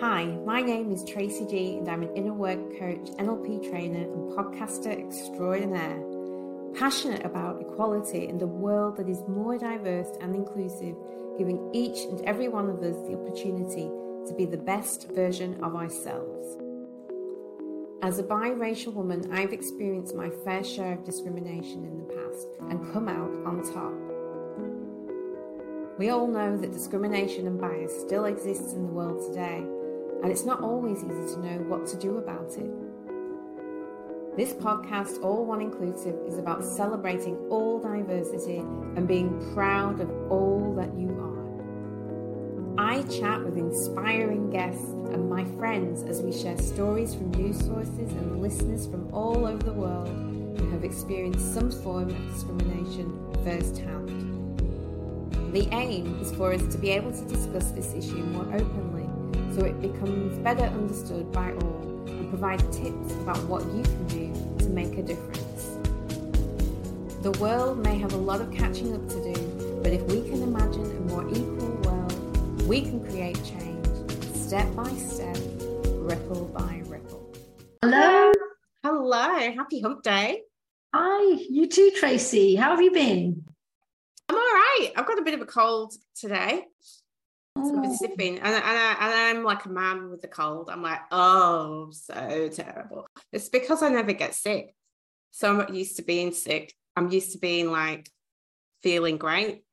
Hi, my name is Tracy G, and I'm an inner work coach, NLP trainer, and podcaster extraordinaire. Passionate about equality and a world that is more diverse and inclusive, giving each and every one of us the opportunity to be the best version of ourselves. As a biracial woman, I've experienced my fair share of discrimination in the past and come out on top. We all know that discrimination and bias still exists in the world today, and it's not always easy to know what to do about it. This podcast, All One Inclusive, is about celebrating all diversity and being proud of all that you are. I chat with inspiring guests and my friends as we share stories from news sources and listeners from all over the world who have experienced some form of discrimination firsthand. The aim is for us to be able to discuss this issue more openly so it becomes better understood by all and provides tips about what you can do to make a difference. The world may have a lot of catching up to do, but if we can imagine a more equal world, we can create change step by step, ripple by ripple. Hello. Hello, happy hump day. Hi, you too, Tracy. How have you been? I'm all right. I've got a bit of a cold today. So I've Oh. sipping, and, and, I, and I'm like a man with a cold. I'm like, oh, so terrible. It's because I never get sick. So I'm not used to being sick. I'm used to being like feeling great.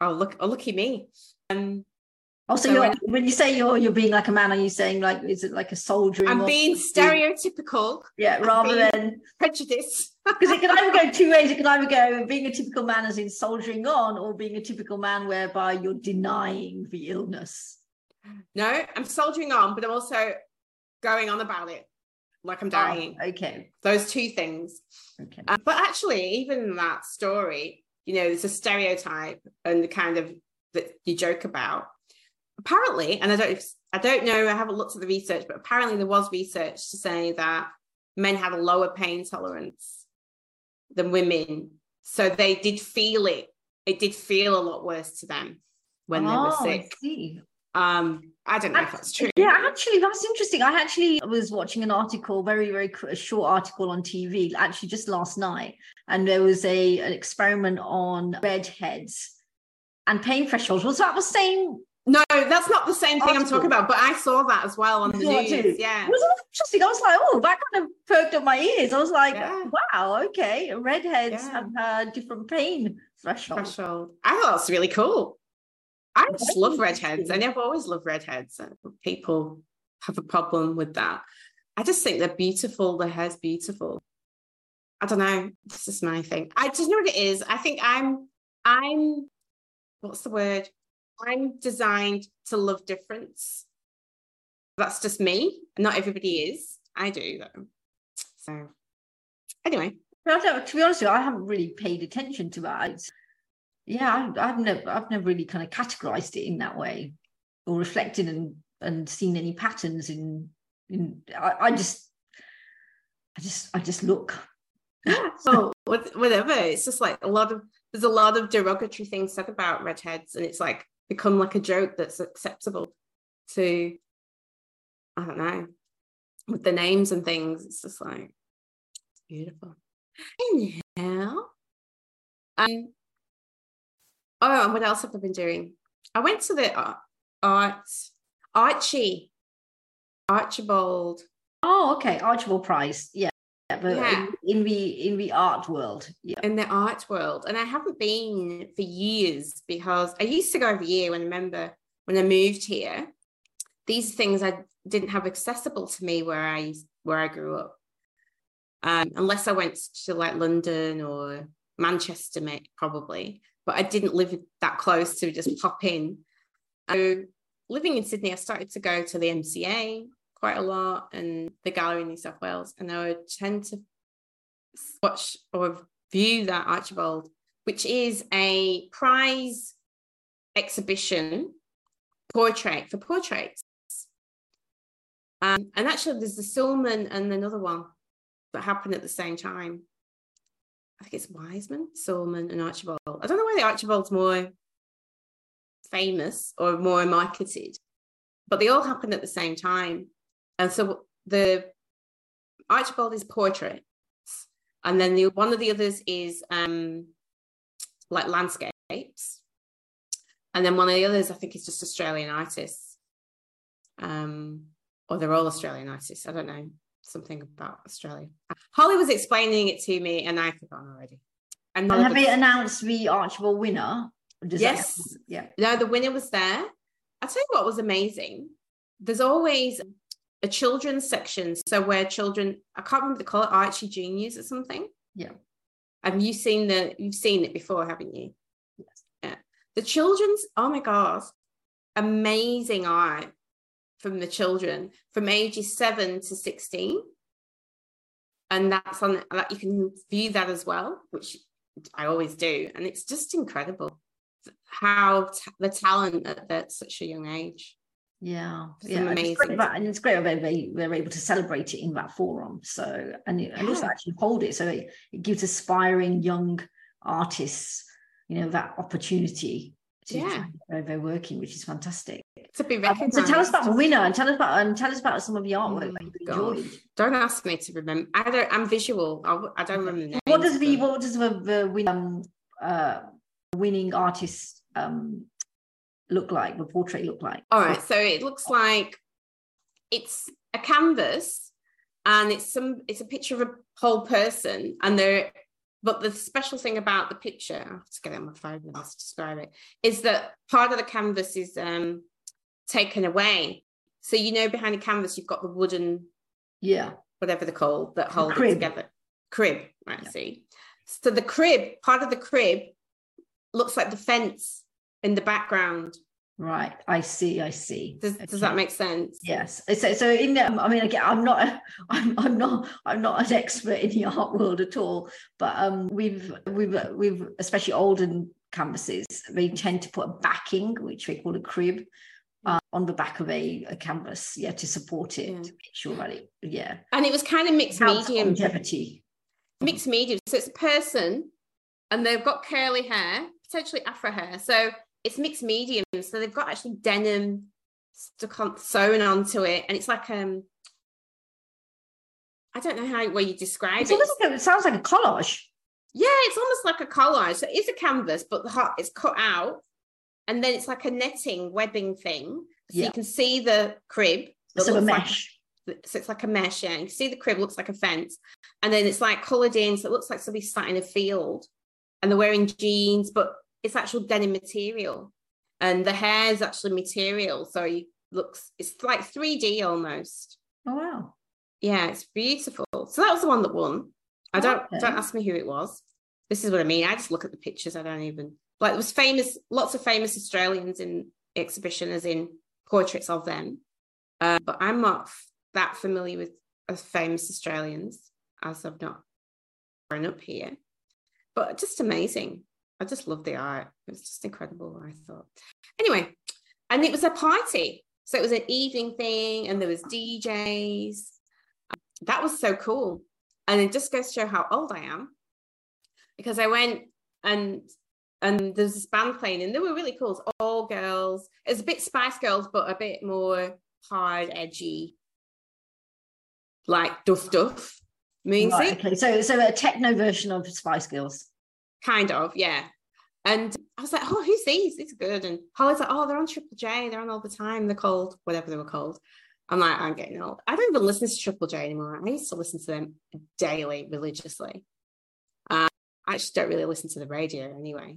Oh, look, oh, lucky me. Um, Also, So you're, when- when you say you're you're being like a man, are you saying like is it like a soldier I'm being stereotypical, Yeah, rather being- than prejudice. Because it can either go two ways. It can either go being a typical man as in soldiering on, or being a typical man whereby you're denying the illness. No, I'm soldiering on, but I'm also going on about it like I'm dying. Oh, okay. Those two things. Okay. Uh, but actually, even that story, you know, there's a stereotype and the kind of that you joke about. Apparently, and I don't, if- I don't know, I haven't looked at the research, but apparently there was research to say that men had a lower pain tolerance than women, so they did feel it. It did feel a lot worse to them when they were Oh, I sick. see. Um, I don't know if that's true. Yeah, actually, that's interesting. I actually was watching an article, very, very a short article on TV, actually just last night, and there was a an experiment on redheads and pain thresholds. Was that the same? No, that's not the same thing I'm talking about, but I saw that as well on the it news. too? Yeah. It was interesting. I was like, oh, that kind of perked up my ears. I was like, Yeah. wow, okay, redheads Yeah. have a different pain thresholds. threshold. I thought that's really cool. I just love redheads. I never always loved redheads. People have a problem with that. I just think they're beautiful. Their hair's beautiful. I don't know. This is my thing. I just know what it is. I think I'm I'm what's the word? I'm designed to love difference. That's just me. Not everybody is. I do though. So anyway, I don't, to be honest with you, I haven't really paid attention to that. It's, yeah, I, I've never, I've never really kind of categorized it in that way, or reflected and and seen any patterns in. in I, I just, I just, I just look. oh, whatever. It's just like a lot of there's a lot of derogatory things said about redheads, and it's like become like a joke that's acceptable to I don't know with the names and things. It's just like it's beautiful. Anyhow, um, oh, and what else have I been doing? I went to the art, art Archie Archibald Oh, okay, Archibald yeah, yeah, but Yeah. In, in the in the art world, yeah. in the art world. And i haven't been for years because i used to go every year when i remember when i moved here. These things i didn't have accessible to me where i where i grew up. Um, unless i went to like london or manchester ma- probably. But i didn't live that close to just pop in. So living in sydney i started to go to the mca quite a lot and the gallery in new south wales and i would tend to watch or view that Archibald, which is a prize exhibition portrait for portraits. Um, and actually, there's the Sulman and another one that happened at the same time. I think it's Wiseman, Sulman, and Archibald. I don't know why the Archibald's more famous or more marketed, but they all happened at the same time. And so the Archibald is portraits, and then the one of the others is um, like landscapes, and then one of the others I think is just Australian artists, um, or they're all Australian artists. I don't know something about Australia. Holly was explaining it to me, and I've forgotten already. And, and have they announced the Archibald winner? yes. Yeah. No, the winner was there. I'll tell you what was amazing. There's always a children's section. So where children, I can't remember the call it Archie Juniors or something. Yeah. Have you seen the you've seen it before, haven't you? Yes. Yeah. The children's, oh my God, amazing art from the children from ages seven to 16. And that's on that you can view that as well, which I always do. And it's just incredible how t- the talent at, at such a young age. Yeah, yeah, amazing. It's about, and it's great that they they're able to celebrate it in that forum. So and, it, yeah. and also actually hold it, so it, it gives aspiring young artists, you know, that opportunity to yeah. they're working, which is fantastic. To be recognized. Um, so tell us about the winner and tell us about and tell us about some of the artwork oh that you enjoyed. Don't ask me to remember. I don't. I'm visual. I, I don't remember. What does the what does the, the win, um, uh, winning artist um, look like? The portrait look like? All right. So it looks like it's a canvas, and it's some. It's a picture of a whole person, and there. But the special thing about the picture, I have to get it on my phone and describe it, is that part of the canvas is um, taken away. So you know, behind the canvas, you've got the wooden, yeah, whatever they're called that hold it together. Crib, right? Yeah. See, so the crib, part of the crib, looks like the fence in the background. Right, I see. I see. Does, okay. does that make sense? Yes. So, so in the, I mean, again, I'm not, I'm, I'm not, I'm not an expert in the art world at all. But um, we've, we've, we've, especially olden canvases, they tend to put a backing, which we call a crib, uh, on the back of a, a, canvas, yeah, to support it, yeah. to make sure that it, yeah. And it was kind of mixed medium. Longevity. Mixed medium. So it's a person, and they've got curly hair, potentially afro hair. So it's mixed medium. So they've got actually denim stuck on sewn onto it, and it's like um. I don't know how way you describe it. Like a, it sounds like a collage. Yeah, it's almost like a collage. So it's a canvas, but the heart is cut out and then it's like a netting webbing thing. So yeah. you can see the crib. So a mesh. Like, so it's like a mesh, yeah. You can see the crib looks like a fence. And then it's like coloured in, so it looks like somebody sat in a field and they're wearing jeans, but it's actual denim material. And the hair is actually material. So it looks it's like 3D almost. Oh wow. Yeah, it's beautiful. So that was the one that won. I don't okay. don't ask me who it was. This is what I mean. I just look at the pictures. I don't even like there was famous, lots of famous Australians in exhibition, as in portraits of them. Uh, but I'm not that familiar with uh, famous Australians as I've not grown up here. But just amazing. I just love the art. It was just incredible, I thought. Anyway, and it was a party. So it was an evening thing, and there was DJs. That was so cool. And it just goes to show how old I am. Because I went and and there's this band playing and they were really cool. It's all girls. It's a bit Spice Girls, but a bit more hard, edgy, like duff duff music. Right, okay. So so a techno version of Spice Girls. Kind of, yeah. And I was like, oh, who's these? These are good. And Holly's like, oh, they're on Triple J. They're on all the time. They're called whatever they were called. I'm like, I'm getting old. I don't even listen to Triple J anymore. I used to listen to them daily, religiously. I just don't really listen to the radio anyway.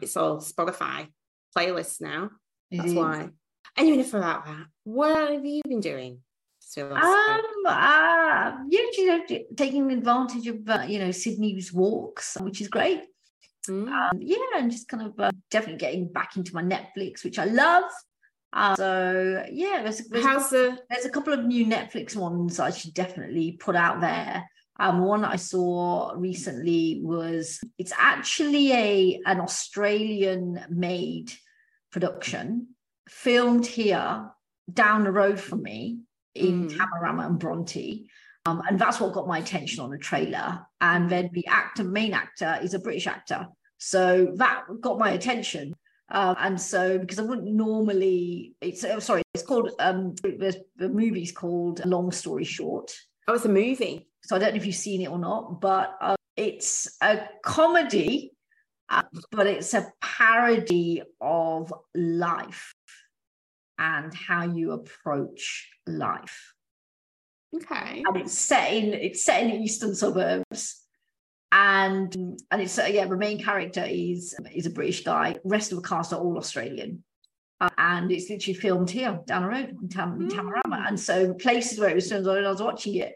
It's all Spotify playlists now. That's mm-hmm. why. Even if about that, what have you been doing? Um, uh, yeah, you know, taking advantage of uh, you know Sydney's walks, which is great. Mm. Um, yeah, and just kind of uh, definitely getting back into my Netflix, which I love. Uh, so yeah, there's, there's, How's a, the... there's a couple of new Netflix ones I should definitely put out there. Um, one I saw recently was it's actually a an Australian made production filmed here down the road from me in mm. Tamarama and Bronte. Um, and that's what got my attention on the trailer. And then the actor, main actor, is a British actor. So that got my attention. Um, and so, because I wouldn't normally, it's oh, sorry, it's called um, the, the movie's called Long Story Short. Oh, it's a movie. So I don't know if you've seen it or not, but uh, it's a comedy, uh, but it's a parody of life and how you approach life. Okay. And it's set in it's set in the eastern suburbs and and it's yeah the main character is is a british guy rest of the cast are all australian uh, and it's literally filmed here down the road in, Tam- mm. Tamarama. And so places where it was filmed, when I was watching it,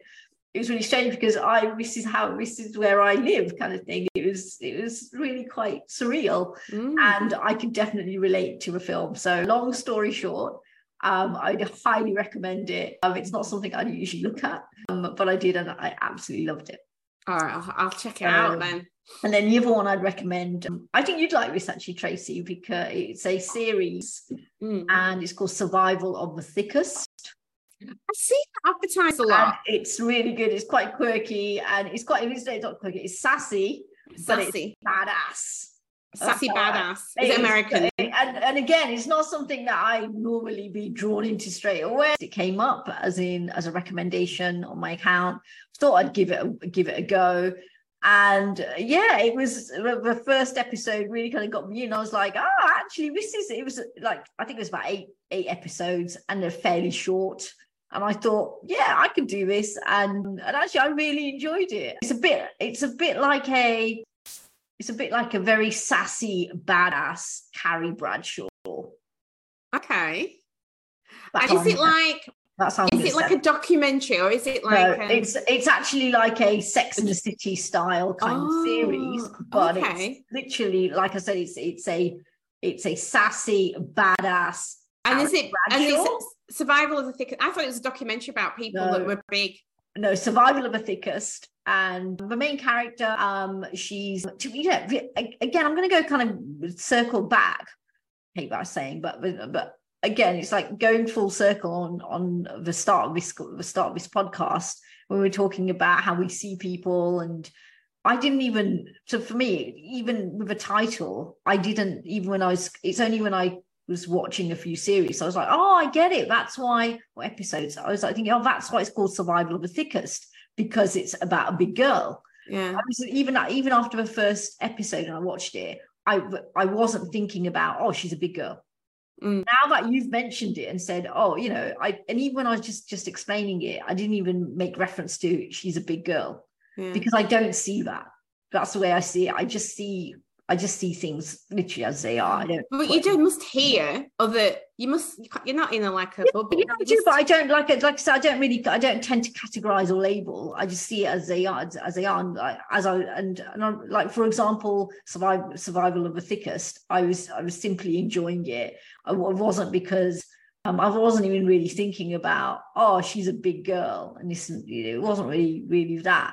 it was really strange because I this is how this is where I live, kind of thing. It was it was really quite surreal, mm. and I could definitely relate to a film. So long story short, um, I'd highly recommend it. Um, it's not something I'd usually look at, um, but I did, and I absolutely loved it. All right, I'll, I'll check it um, out then. And then the other one I'd recommend, um, I think you'd like this actually, Tracy, because it's a series mm. and it's called Survival of the Thickest. I see that advertised a lot. And it's really good. It's quite quirky and it's quite, it's not quirky, it's sassy, sassy. but it's badass. Sassy badass. It's, it American? And, and again, it's not something that I normally be drawn into straight away. It came up as in as a recommendation on my account. Thought I'd give it a, give it a go. And uh, yeah, it was the first episode really kind of got me in. I was like, oh, actually, this is it was like I think it was about eight eight episodes and they're fairly short. And I thought, yeah, I can do this. And and actually I really enjoyed it. It's a bit, it's a bit like a it's a bit like a very sassy, badass Carrie Bradshaw. Okay. and is it like that's how is it like a documentary or is it like no, um... it's it's actually like a Sex and the City style kind oh, of series, but okay. it's literally like I said, it's it's a it's a sassy badass. And is it and is it survival of the thickest? I thought it was a documentary about people no, that were big. No, survival of the thickest and the main character um she's you know again i'm going to go kind of circle back I hate what i was saying but but again it's like going full circle on on the start of this the start of this podcast when we are talking about how we see people and i didn't even so for me even with a title i didn't even when i was it's only when i was watching a few series i was like oh i get it that's why what episodes i was like thinking oh that's why it's called survival of the thickest because it's about a big girl. Yeah. Was, even even after the first episode and I watched it, I I wasn't thinking about oh she's a big girl. Mm. Now that you've mentioned it and said oh you know I and even when I was just just explaining it, I didn't even make reference to she's a big girl yeah. because I don't see that. That's the way I see it. I just see I just see things literally as they are. I don't. But you do must hear other. You must. You're not in a like a bubble. Yeah, I do, but I don't like it. Like I said, I don't really. I don't tend to categorize or label. I just see it as they are, as they are, and as I and, and I'm, like for example, survival survival of the thickest. I was I was simply enjoying it. I wasn't because. Um, I wasn't even really thinking about, oh, she's a big girl, and this, you know, it wasn't really, really that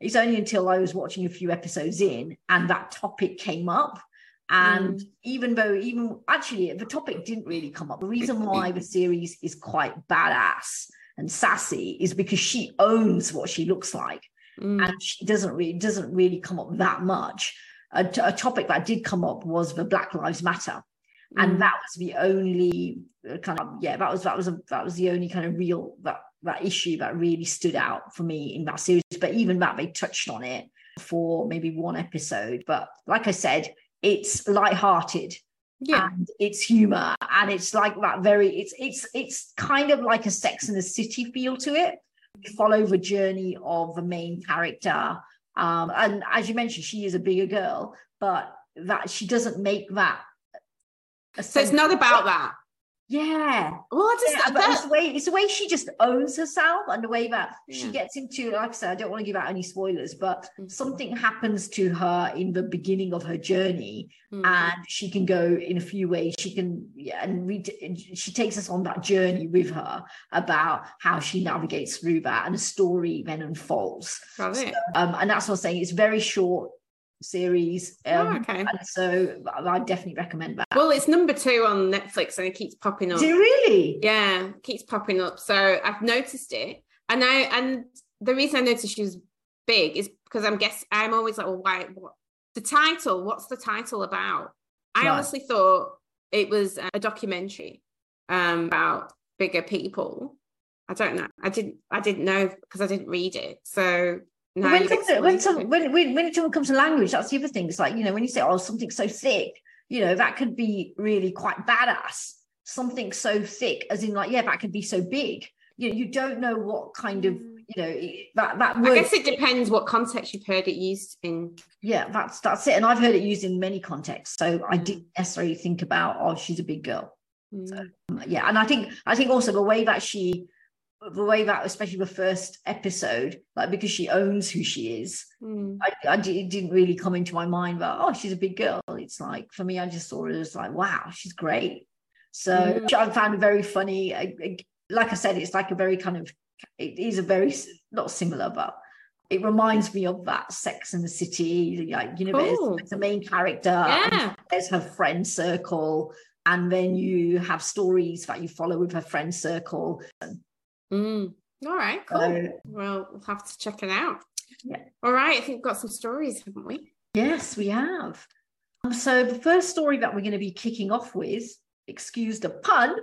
it's only until I was watching a few episodes in and that topic came up. And mm. even though, even actually, the topic didn't really come up. The reason why the series is quite badass and sassy is because she owns what she looks like, mm. and she doesn't really doesn't really come up that much. A, a, topic that did come up was the Black Lives Matter, and mm. that was the only uh, kind of yeah that was that was a, that was the only kind of real that that issue that really stood out for me in that series. But even that, they touched on it for maybe one episode. But like I said, it's light-hearted. Yeah. And it's humor. And it's like that very, it's it's it's kind of like a sex in the city feel to it. follow the journey of the main character. Um, and as you mentioned, she is a bigger girl, but that she doesn't make that so it's not about that yeah. Well, I just yeah, but it's the way it's the way she just owns herself and the way that yeah. she gets into, like I said, I don't want to give out any spoilers, but mm-hmm. something happens to her in the beginning of her journey, mm-hmm. and she can go in a few ways. She can, yeah, and read, she takes us on that journey with her about how she navigates through that, and the story then unfolds. So, um, and that's what I'm saying. It's very short series. Oh, um, oh, okay. so I definitely recommend that. Well, it's number two on Netflix and it keeps popping up. Really? Yeah, keeps popping up. So I've noticed it. And I and the reason I noticed she was big is because I'm guess I'm always like, well, why what the title? What's the title about? I honestly thought it was a documentary um, about bigger people. I don't know. I didn't. I didn't know because I didn't read it. So when, someone, when, some, when, when, when it comes to language, that's the other thing. It's like, you know, when you say, oh, something's so thick, you know, that could be really quite badass. Something so thick, as in, like, yeah, that could be so big. You know, you don't know what kind of, you know, that that I guess it depends what context you've heard it used in. yeah, that's that's it. And I've heard it used in many contexts. So I Mm. didn't necessarily think about, oh, she's a big girl. Mm. yeah and i think i think also the way that she the way that especially the first episode like because she owns who she is Mm. I, I it didn't really come into my mind that oh she's a big girl it's like for me i just saw it as like wow she's great so Mhm. i found it very funny I- I- like i said it's like a very kind of it is a very not similar but it reminds me of that sex and the city like you know there's, Cool. there's the main character Yeah. there's her friend circle and then you have stories that you follow with her friend circle Mm. All right. Cool. So- well, we'll have to check it out. Yeah. All right. I think we've got some stories, haven't we? yes we have Um, so the first story that we're going to be kicking off with excuse the pun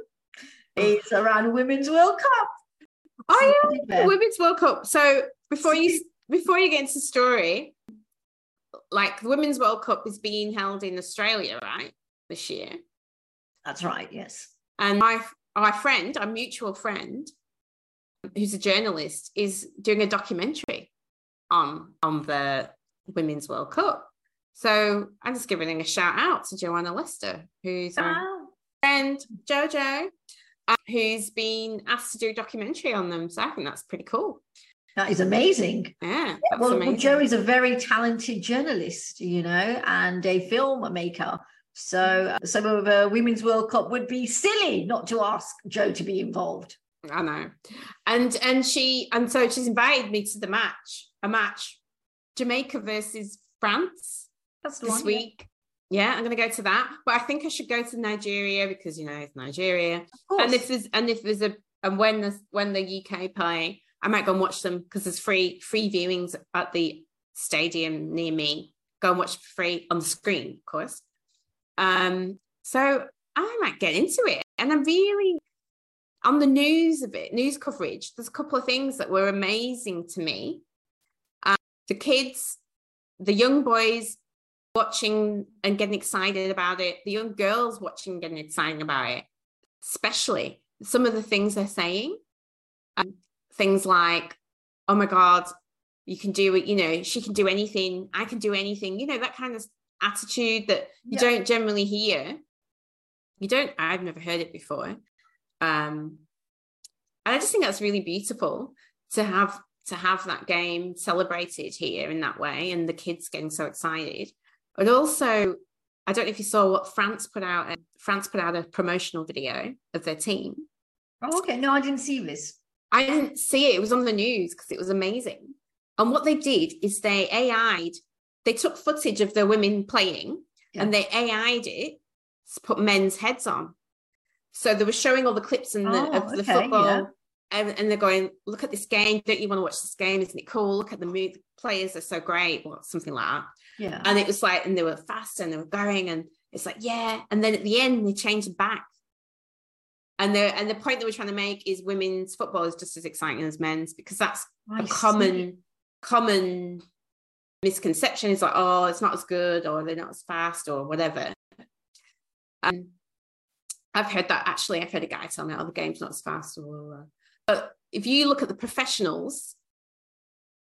is around women's world cup Oh yeah, Women's World Cup. So before you before you get into the story, like the Women's World Cup is being held in Australia, right? This year. that's right yes And my our friend, our mutual friend, who's a journalist, is doing a documentary on on the Women's World Cup. So I'm just giving a shout out to Joanna Lester, who's our Ah, friend Jojo, uh, who's been asked to do a documentary on them. So I think that's pretty cool. that is amazing Yeah, that's well, well amazing. joe is a very talented journalist you know and a filmmaker so so a women's world cup would be silly not to ask joe to be involved I know. And and she and so she's invited me to the match, a match, Jamaica versus France that's this one, week. Yeah, I'm gonna go to that. But I think I should go to Nigeria because you know it's Nigeria. And if there's and if there's a and when the when the UK play, I might go and watch them because there's free free viewings at the stadium near me. Go and watch for free on the screen, of course. Um, so I might get into it. And I'm really on the news of it, news coverage, there's a couple of things that were amazing to me. Um, the kids, the young boys watching and getting excited about it, the young girls watching and getting excited about it, especially some of the things they're saying. Um, things like, oh my God, you can do it, you know, she can do anything, I can do anything, you know, that kind of attitude that you Yeah. don't generally hear. You don't, I've never heard it before. Um, and I just think that's really beautiful to have to have that game celebrated here in that way and the kids getting so excited. But also, I don't know if you saw what France put out. France put out a promotional video of their team. Oh, okay no i didn't see this I didn't see it. It was on the news because it was amazing. And what they did is they AI'd, they took footage of the women playing Yeah. and they AI'd it to put men's heads on. So they were showing all the clips in the, Oh, of the okay, football. yeah. And, and they're going, look at this game. Don't you want to watch this game? Isn't it cool? Look at the. The players are so great. Or something like that. yeah And it was like, and they were fast and they were going, and it's like, yeah. And then at the end, they changed back. And the and the point that we're trying to make is women's football is just as exciting as men's because that's I a see. common common misconception. Is like, oh, it's not as good, or they're not as fast, or whatever. Um, I've heard that actually. I've heard a guy tell me, oh, the game's not as fast, or uh, but if you look at the professionals,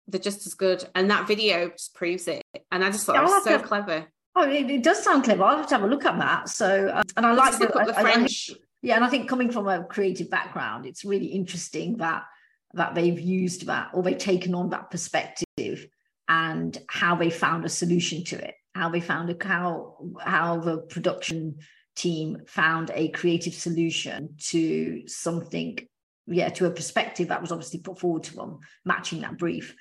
they're just as good. And that video just proves it. And I just thought Yeah, it was so to- clever. Oh, it, it does sound clever. I'll have to have a look at that. So, uh, and I like the, the I- I- I French. yeah, and I think coming from a creative background, it's really interesting that that they've used that or they've taken on that perspective and how they found a solution to it. How they found a how how the production team found a creative solution to something, yeah, to a perspective that was obviously put forward to them, matching that brief.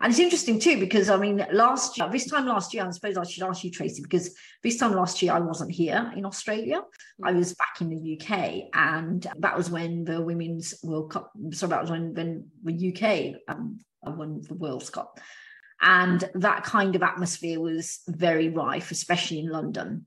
And it's interesting too, because I mean, last year, this time last year, I suppose I should ask you, Tracy, because this time last year I wasn't here in Australia. I was back in the UK, and that was when the Women's World Cup. Sorry, that was when, when the UK um, won the World Cup. And that kind of atmosphere was very rife, especially in London.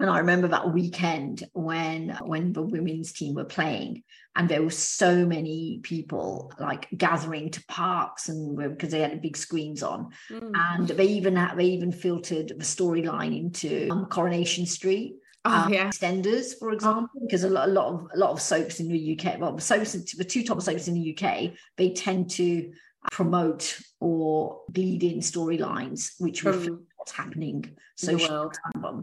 And I remember that weekend when when the women's team were playing, and there were so many people like gathering to parks and because they had big screens on, mm. and they even had, they even filtered the storyline into um, Coronation Street. Oh, um, yeah. EastEnders, for example, because a lot, a lot of a lot of soaps in the UK, well, the soaps, the two top soaps in the UK, they tend to promote or lead in storylines which From, reflect what's happening socially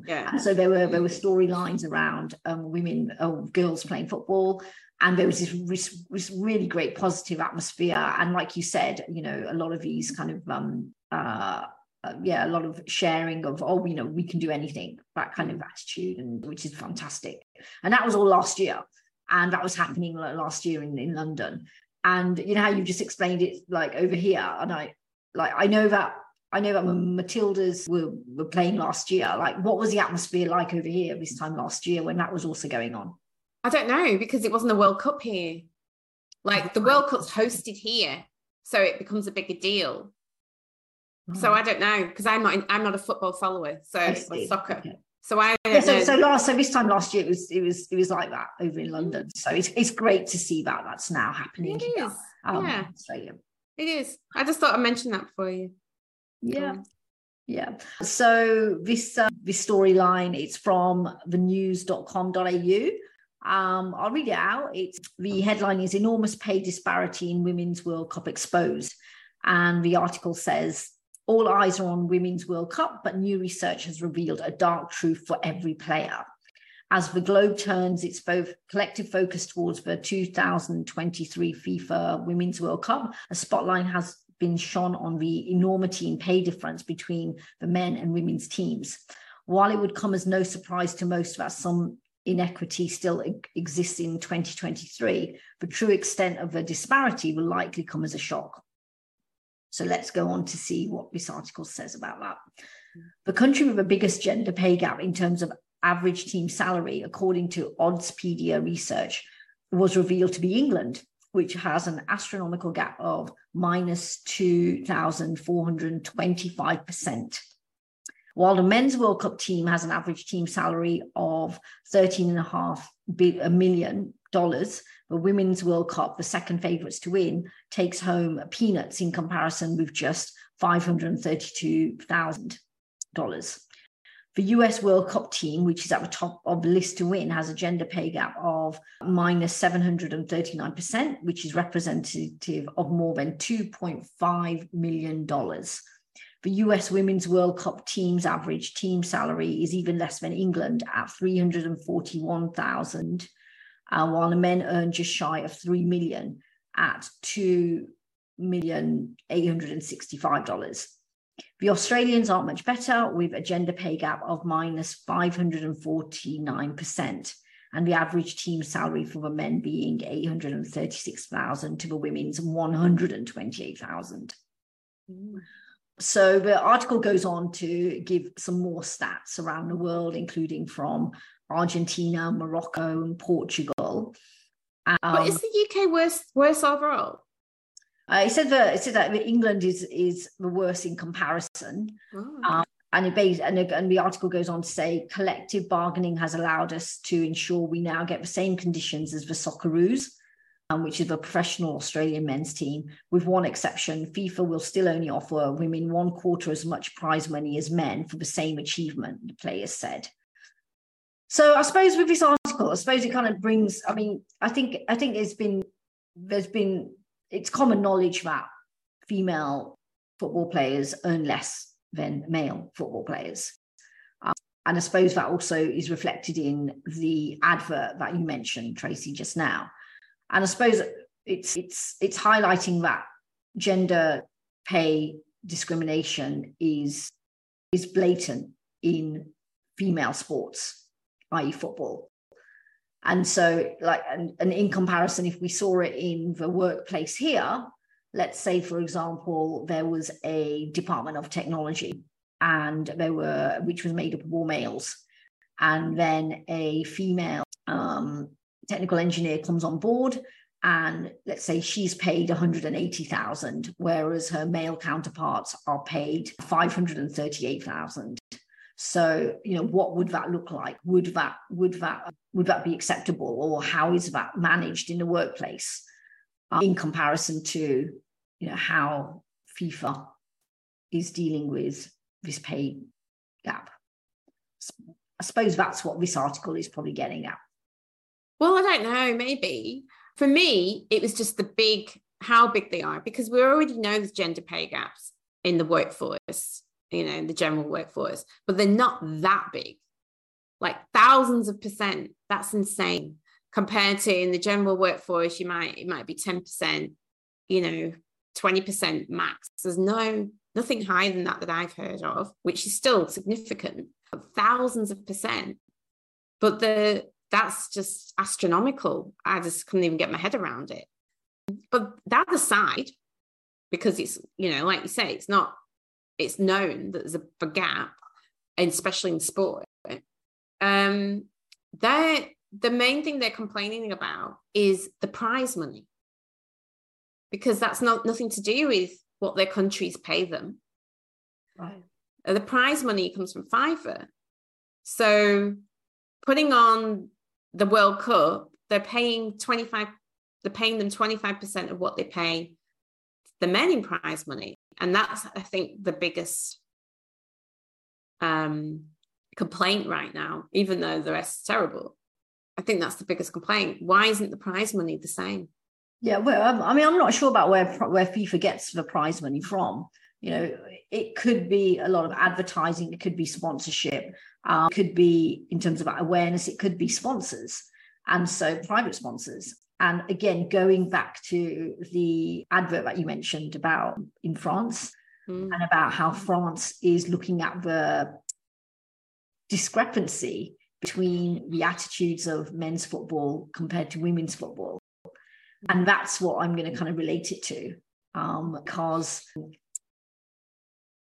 Yeah. And so there were there were storylines around um, women or girls playing football, and there was this, this, really great positive atmosphere. And like you said, you know, a lot of these kind of um, uh, uh, yeah, a lot of sharing of oh, you know, we can do anything, that kind of attitude, and which is fantastic. And that was all last year, and that was happening last year in in London. And you know how you just explained it like over here, and I like I know that I know that when Matildas were, were playing last year, like what was the atmosphere like over here this time last year when that was also going on? I don't know because it wasn't a World Cup here. Like the World Cup's hosted here, so it becomes a bigger deal. Oh. So hmm. I don't know because I'm not in, I'm not a football follower, so soccer. Okay. So I yeah, so, so, last so this time last year it was it was it was like that over in London. Mm. So it's it's great to see that that's now happening. It is. Um, yeah. So yeah. It is. I just thought I'd mention that for you. Yeah. Yeah. So this uh, this storyline it's from the news.com.au. Um, I'll read it out. It's the headline is enormous pay disparity in women's World Cup exposed. And the article says all eyes are on women's World Cup, but new research has revealed a dark truth for every player. As the globe turns its both collective focus towards the 2023 FIFA Women's World Cup, a spotlight has been shone on the enormity in pay difference between the men and women's teams. While it would come as no surprise to most that some inequity still exists in 2023, the true extent of the disparity will likely come as a shock. So let's go on to see what this article says about that. The country with the biggest gender pay gap in terms of average team salary, according to Oddspedia research, was revealed to be England, which has an astronomical gap of minus 2,425%. While the men's World Cup team has an average team salary of $13.5 million, the Women's World Cup, the second favourites to win, takes home peanuts in comparison with just $532,000. The US World Cup team, which is at the top of the list to win, has a gender pay gap of minus 739%, which is representative of more than $2.5 million. The US Women's World Cup team's average team salary is even less than England at 341,000, uh, while the men earn just shy of 3 million at $2,865. The Australians aren't much better with a gender pay gap of minus 549%, and the average team salary for the men being 836,000 to the women's 128,000. Mm. So the article goes on to give some more stats around the world, including from Argentina, Morocco, and Portugal. Um, but is the UK worse worse overall? Uh, it said that it said that England is is the worst in comparison. Oh, um, and it based, and, and the article goes on to say collective bargaining has allowed us to ensure we now get the same conditions as the Socceroos, um, which is the professional Australian men's team. With one exception, FIFA will still only offer women one quarter as much prize money as men for the same achievement. The players said. So I suppose with this article, I suppose it kind of brings. I mean, I think I think there's been there's been it's common knowledge that female football players earn less than male football players. Um, and I suppose that also is reflected in the advert that you mentioned, Tracy, just now. And I suppose it's it's it's highlighting that gender pay discrimination is is blatant in female sports, i.e., football. And so, like, and, and in comparison, if we saw it in the workplace here, let's say, for example, there was a department of technology and there were, which was made up of all males. And then a female um, technical engineer comes on board and let's say she's paid 180,000 whereas her male counterparts are paid 538,000 So, you know, what would that look like? Would that would that would that be acceptable, or how is that managed in the workplace uh, in comparison to, you know, how FIFA is dealing with this pay gap? I suppose that's what this article is probably getting at. Well, I don't know. Maybe for me, it was just the big how big they are because we already know there's gender pay gaps in the workforce you know, the general workforce, but they're not that big, like thousands of percent. That's insane compared to in the general workforce, you might, it might be 10%, you know, 20% max. There's no, nothing higher than that that I've heard of, which is still significant, thousands of percent. But the, that's just astronomical. I just couldn't even get my head around it. But that aside, because it's, you know, like you say, it's not it's known that there's a, gap, especially in sport. Um, they the main thing they're complaining about is the prize money because that's not nothing to do with what their countries pay them. Right. Uh, the prize money comes from FIFA. So putting on the World Cup, they're paying 25, they're paying them 25% of what they pay the men in prize money and that's i think the biggest um, complaint right now even though the rest is terrible. I think that's the biggest complaint. Why isn't the prize money the same? Yeah well i mean i'm not sure about where where fifa gets the prize money from. You know it could be a lot of advertising it could be sponsorship um, could be in terms of awareness it could be sponsors. And so private sponsors and again, going back to the advert that you mentioned about in France mm. and about how France is looking at the discrepancy between the attitudes of men's football compared to women's football. And that's what I'm going to kind of relate it to um, because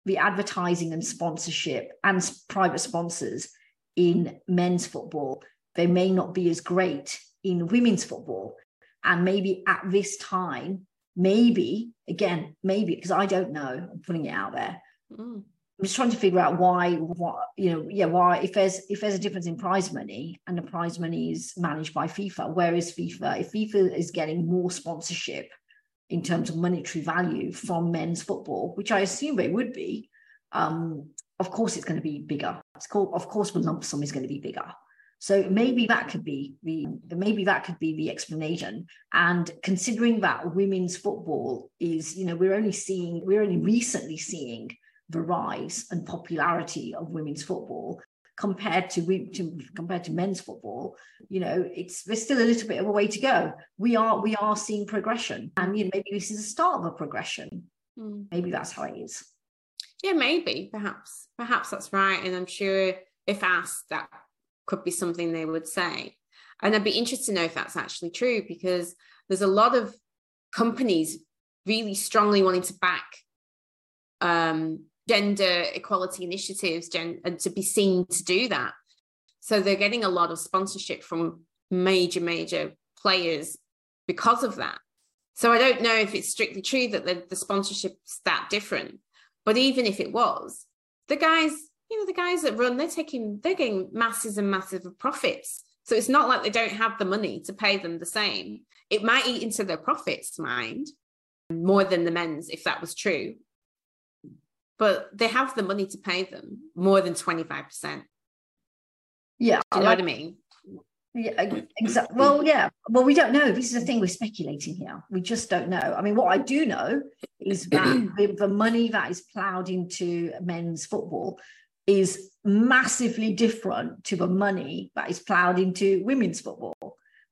the advertising and sponsorship and private sponsors in men's football, they may not be as great in women's football and maybe at this time maybe again maybe because i don't know i'm putting it out there. Mm. i'm just trying to figure out why what you know yeah why if there's if there's a difference in prize money and the prize money is managed by fifa where is fifa? If fifa is getting more sponsorship in terms of monetary value from men's football which i assume they would be um, of course it's going to be bigger. It's called of course the lump sum is going to be bigger so maybe that could be the maybe that could be the explanation. And considering that women's football is, you know, we're only seeing we're only recently seeing the rise and popularity of women's football compared to, to compared to men's football you know it's there's still a little bit of a way to go. We are we are seeing progression. And you know maybe this is the start of a progression. Mm. maybe that's how it is. Yeah maybe. Perhaps perhaps that's right. And i'm sure if asked that could be something they would say. And I'd be interested to know if that's actually true because there's a lot of companies really strongly wanting to back um, gender equality initiatives gen- and to be seen to do that. So they're getting a lot of sponsorship from major, major players because of that. So I don't know if it's strictly true that the, the sponsorship's that different. But even if it was, the guys you know, the guys that run, they're taking, they're getting masses and massive profits. So it's not like they don't have the money to pay them the same. It might eat into their profits, mind, more than the men's, if that was true. But they have the money to pay them more than 25%. Yeah. Do you know what I mean? Yeah, exactly. Well, yeah. Well, we don't know. This is the thing we're speculating here. We just don't know. I mean, what I do know is that the money that is ploughed into men's football is massively different to the money that is ploughed into women's football.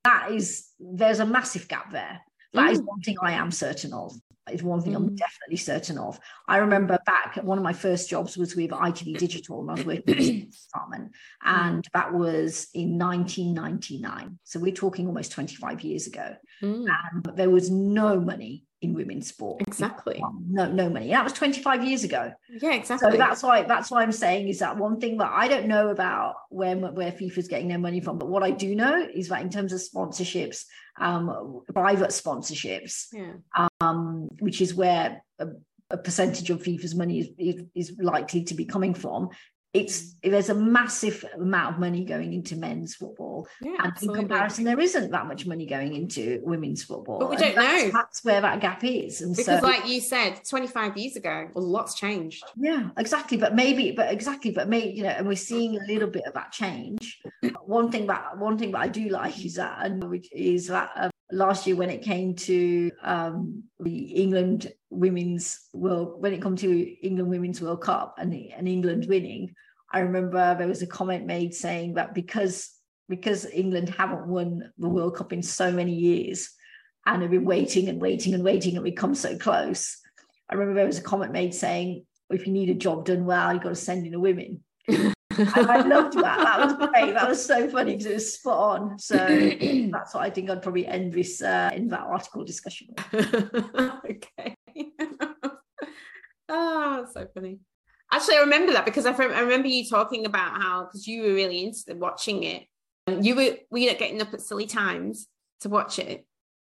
That is, there's a massive gap there. That mm. is one thing I am certain of. Is one thing mm. I'm definitely certain of. I remember back one of my first jobs was with ITV Digital, and I was working in the department, and that was in 1999. So we're talking almost 25 years ago, mm. and there was no money in women's sport. Exactly. No, no money. That was 25 years ago. Yeah, exactly. So that's why that's why I'm saying is that one thing that I don't know about where where FIFA's getting their money from, but what I do know is that in terms of sponsorships, um, private sponsorships, yeah. um, which is where a, a percentage of FIFA's money is, is, is likely to be coming from, it's there's a massive amount of money going into men's football Yeah, and absolutely. in comparison there isn't that much money going into women's football But we don't that's, know. that's where that gap is and Because, so like you said, 25 years ago, a lot's changed. yeah exactly but maybe but exactly but maybe you know and we're seeing a little bit of that change one thing that one thing that i do like is that and which is that um, last year when it came to um the england women's world when it come to england women's world cup and, and england winning i remember there was a comment made saying that because because england haven't won the world cup in so many years and have been waiting and waiting and waiting and we come so close i remember there was a comment made saying if you need a job done well you've got to send in the women and I loved that. That was great. That was so funny because it was spot on. So that's what I think I'd probably end this uh, in that article discussion. okay. oh, so funny. Actually, I remember that because I, remember you talking about how because you were really into watching it. You were were you getting up at silly times to watch it.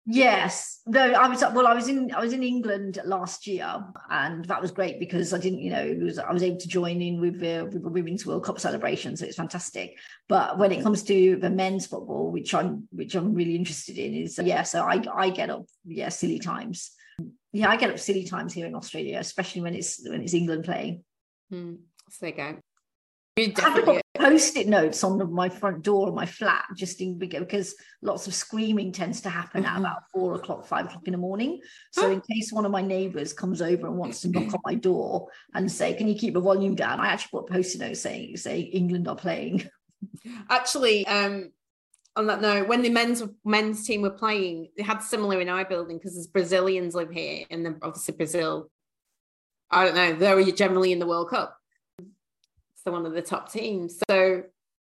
Yes, no, I was well. I was in I was in England last year, and that was great because I didn't, you know, was I was able to join in with the with the Women's World Cup celebration, so it's fantastic. But when it comes to the men's football, which I'm which I'm really interested in, is yeah. So I I get up yeah silly times. Yeah, I get up silly times here in Australia, especially when it's when it's England playing. Hmm. So there you go. You I have to definitely put post-it notes on my front door of my flat just in because lots of screaming tends to happen at Mhm. about four o'clock, five o'clock in the morning. So in case one of my neighbours comes over and wants to knock on my door and say, "Can you keep the volume down?" I actually put post-it notes saying, "Say England are playing." actually um on that note when the men's men's team were playing they had similar in our building because there's brazilians live here and then obviously brazil i don't know they're generally in the world cup so one of the top teams so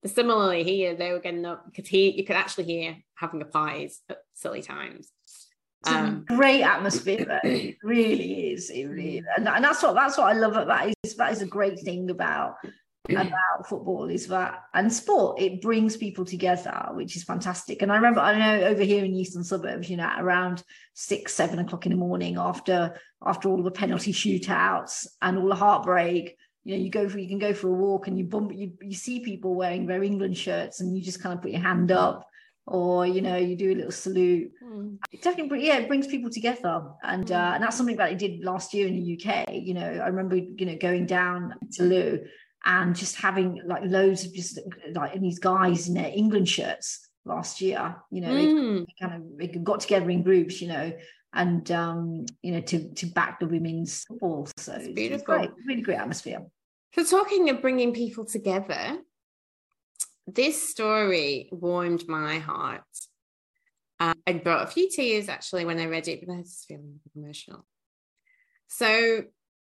similarly here they were getting up because hear you could actually hear having a parties at silly times um great atmosphere. though. It really is. It really. And, and that's what that's what I love about that is that is a great thing about about football is that and sport it brings people together which is fantastic. And i remember i know over here in the eastern suburbs you know around six seven o'clock in the morning after after all the penalty shootouts and all the heartbreak you know you go for you can go for a walk and you bump you, you see people wearing their england shirts and you just kind of put your hand up or you know you do a little salute. Hmm. it definitely yeah it brings people together. And uh, Mm. and that's something that I did last year in the UK you know I remember you know going down to Lou and just having like loads of just like these guys in their England shirts last year you know they Hmm. kind of they got together in groups you know and um you know to to back the women's football so it's, it's beautiful. great really great atmosphere So, talking of bringing people together, this story warmed my heart. Uh, and brought a few tears actually when I read it, but I was feeling emotional. So,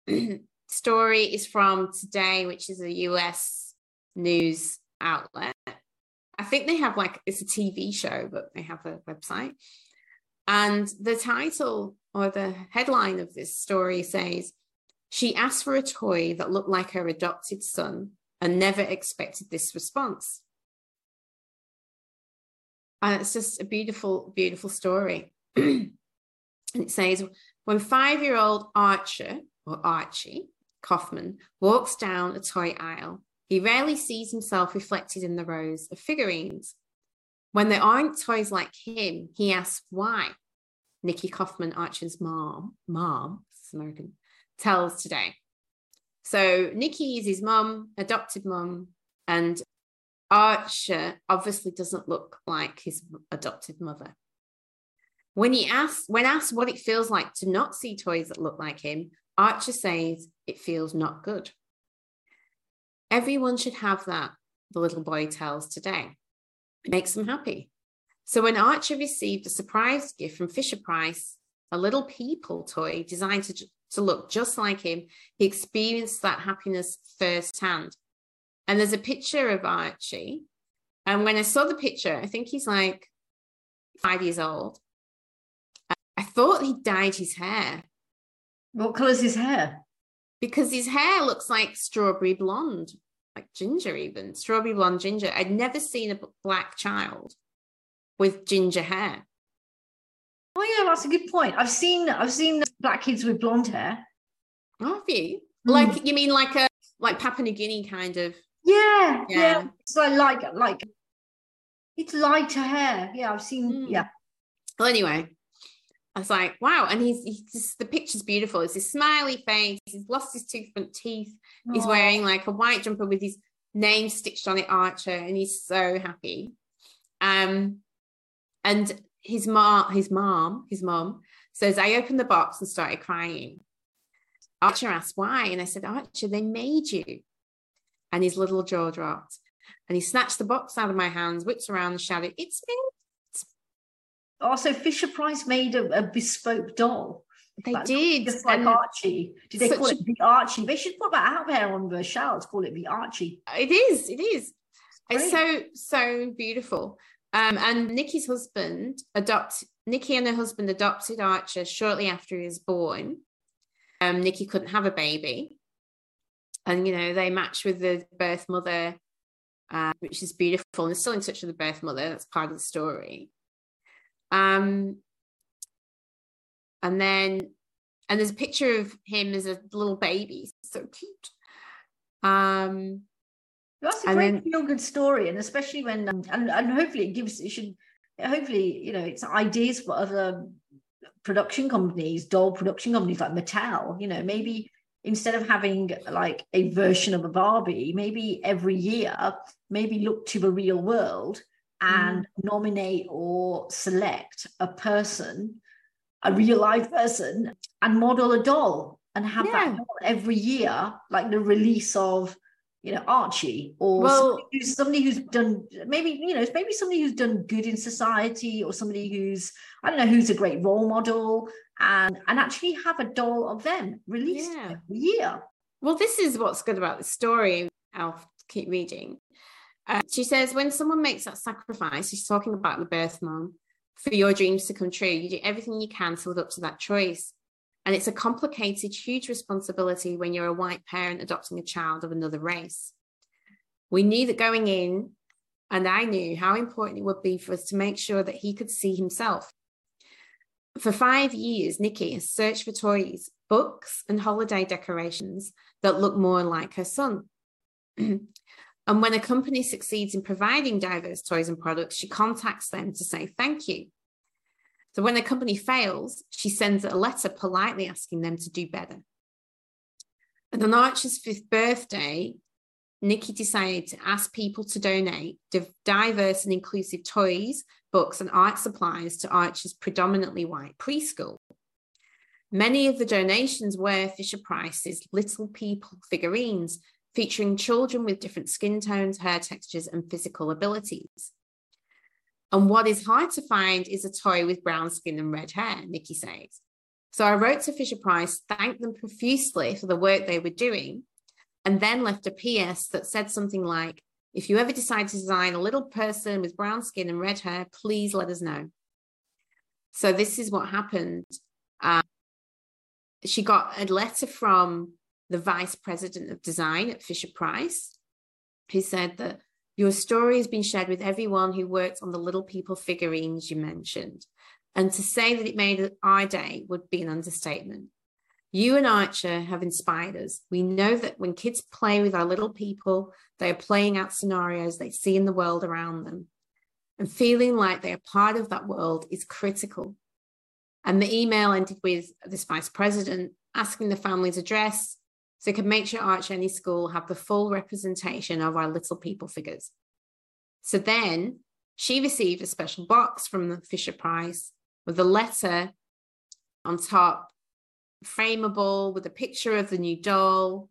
story is from today, which is a US news outlet. I think they have like it's a TV show, but they have a website. And the title or the headline of this story says, She asked for a toy that looked like her adopted son and never expected this response. And it's just a beautiful, beautiful story. and it says, when five year old Archer or Archie Kaufman walks down a toy aisle, he rarely sees himself reflected in the rows of figurines. When there aren't toys like him, he asks why. Nikki Kaufman, Archer's mom, mom, American, tells today. So Nikki is his mum, adopted mum, and Archer obviously doesn't look like his adopted mother. When he asks, when asked what it feels like to not see toys that look like him, Archer says it feels not good. Everyone should have that, the little boy tells today. It makes them happy. So when Archer received a surprise gift from Fisher Price, a little people toy designed to, to look just like him, he experienced that happiness firsthand. And there's a picture of Archie. And when I saw the picture, I think he's like five years old. I thought he dyed his hair what colour's his hair because his hair looks like strawberry blonde, like ginger, even strawberry blonde ginger. I'd never seen a black child with ginger hair. oh yeah that's a good point I've seen I've seen black kids with blonde hair Have you? Hmm. Like, you mean like a like Papua New Guinea kind of. Yeah, yeah. yeah. It's like like like it's lighter hair. Yeah, I've seen. Mm. Yeah. Well, anyway, I was like, wow. And he's, he's just, the picture's beautiful. It's his smiley face. He's lost his two front teeth. Aww. He's wearing like a white jumper with his name stitched on it, Archer, and he's so happy. Um, and his mom, his mom, his mom says, I opened the box and started crying. Archer asked why, and I said, Archer, they made you. And his little jaw dropped. And he snatched the box out of my hands, whipped around and shouted, It's me. Also, Fisher Price made a, a bespoke doll. They did. Just like Archie. Did they call it the Archie? They should put that out there on the shelves, call it the Archie. It is, it is. It's so, so beautiful. Um, and Nikki's husband adopt Nikki and her husband adopted Archer shortly after he was born. Um, Nikki couldn't have a baby. And you know, they matched with the birth mother, uh, which is beautiful, and they're still in touch with the birth mother. That's part of the story. Um, and then, and there's a picture of him as a little baby, so cute. Um, that's a great feel good story, and especially when um, and and hopefully it gives it should hopefully you know it's ideas for other production companies, doll production companies like Mattel. You know, maybe instead of having like a version of a Barbie, maybe every year, maybe look to the real world and mm. nominate or select a person, a real life person, and model a doll and have yeah. that every year, like the release of you know Archie or well, somebody, who's, somebody who's done maybe you know maybe somebody who's done good in society or somebody who's I don't know who's a great role model and and actually have a doll of them released yeah. every year. Well, this is what's good about the story. I'll keep reading. Uh, she says, when someone makes that sacrifice, she's talking about the birth mom, for your dreams to come true, you do everything you can to live up to that choice. And it's a complicated, huge responsibility when you're a white parent adopting a child of another race. We knew that going in, and I knew how important it would be for us to make sure that he could see himself. For five years, Nikki has searched for toys, books, and holiday decorations that look more like her son. And when a company succeeds in providing diverse toys and products, she contacts them to say thank you. So when a company fails, she sends a letter politely asking them to do better. And on Archer's fifth birthday, Nikki decided to ask people to donate diverse and inclusive toys, books, and art supplies to Archer's predominantly white preschool. Many of the donations were Fisher Price's Little People figurines featuring children with different skin tones, hair textures, and physical abilities. And what is hard to find is a toy with brown skin and red hair, Nikki says. So I wrote to Fisher Price, thanked them profusely for the work they were doing, and then left a PS that said something like, if you ever decide to design a little person with brown skin and red hair, please let us know. So this is what happened. Uh, she got a letter from the vice president of design at Fisher Price, who said that your story has been shared with everyone who worked on the little people figurines you mentioned. And to say that it made our day would be an understatement. You and Archer have inspired us. We know that when kids play with our little people, they are playing out scenarios they see in the world around them. And feeling like they are part of that world is critical. And the email ended with this vice president asking the family's address so can make sure Arch Any School have the full representation of our little people figures. So then she received a special box from the Fisher Price with a letter on top, frameable with a picture of the new doll,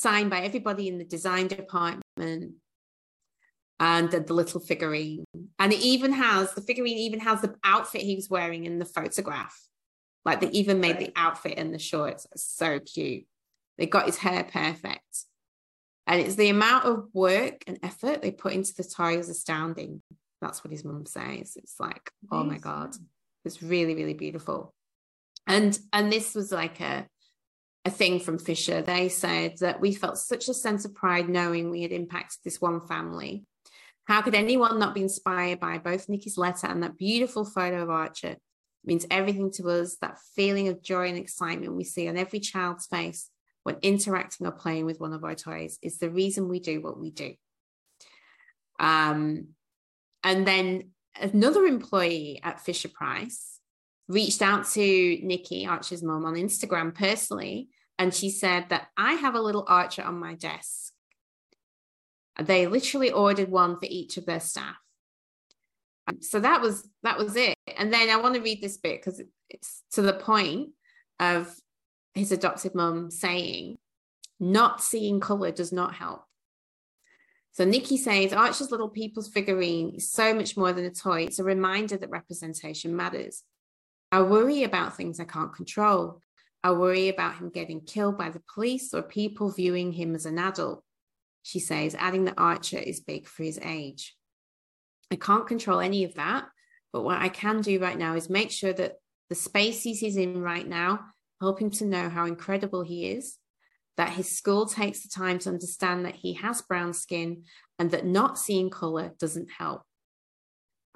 signed by everybody in the design department, and the little figurine. And it even has the figurine even has the outfit he was wearing in the photograph. Like they even made the outfit and the shorts. So cute. They got his hair perfect. And it's the amount of work and effort they put into the tie is astounding. That's what his mum says. It's like, oh my God. It's really, really beautiful. And and this was like a a thing from Fisher. They said that we felt such a sense of pride knowing we had impacted this one family. How could anyone not be inspired by both Nikki's letter and that beautiful photo of Archer? It means everything to us, that feeling of joy and excitement we see on every child's face when interacting or playing with one of our toys is the reason we do what we do. Um, and then another employee at Fisher Price reached out to Nikki, Archer's mom, on Instagram personally, and she said that I have a little Archer on my desk. They literally ordered one for each of their staff. So that was that was it. And then I want to read this bit because it's to the point of his adopted mum saying, not seeing color does not help. So Nikki says Archer's little people's figurine is so much more than a toy. It's a reminder that representation matters. I worry about things I can't control. I worry about him getting killed by the police or people viewing him as an adult. She says, adding that Archer is big for his age. I can't control any of that, but what I can do right now is make sure that the spaces he's in right now help him to know how incredible he is that his school takes the time to understand that he has brown skin and that not seeing color doesn't help.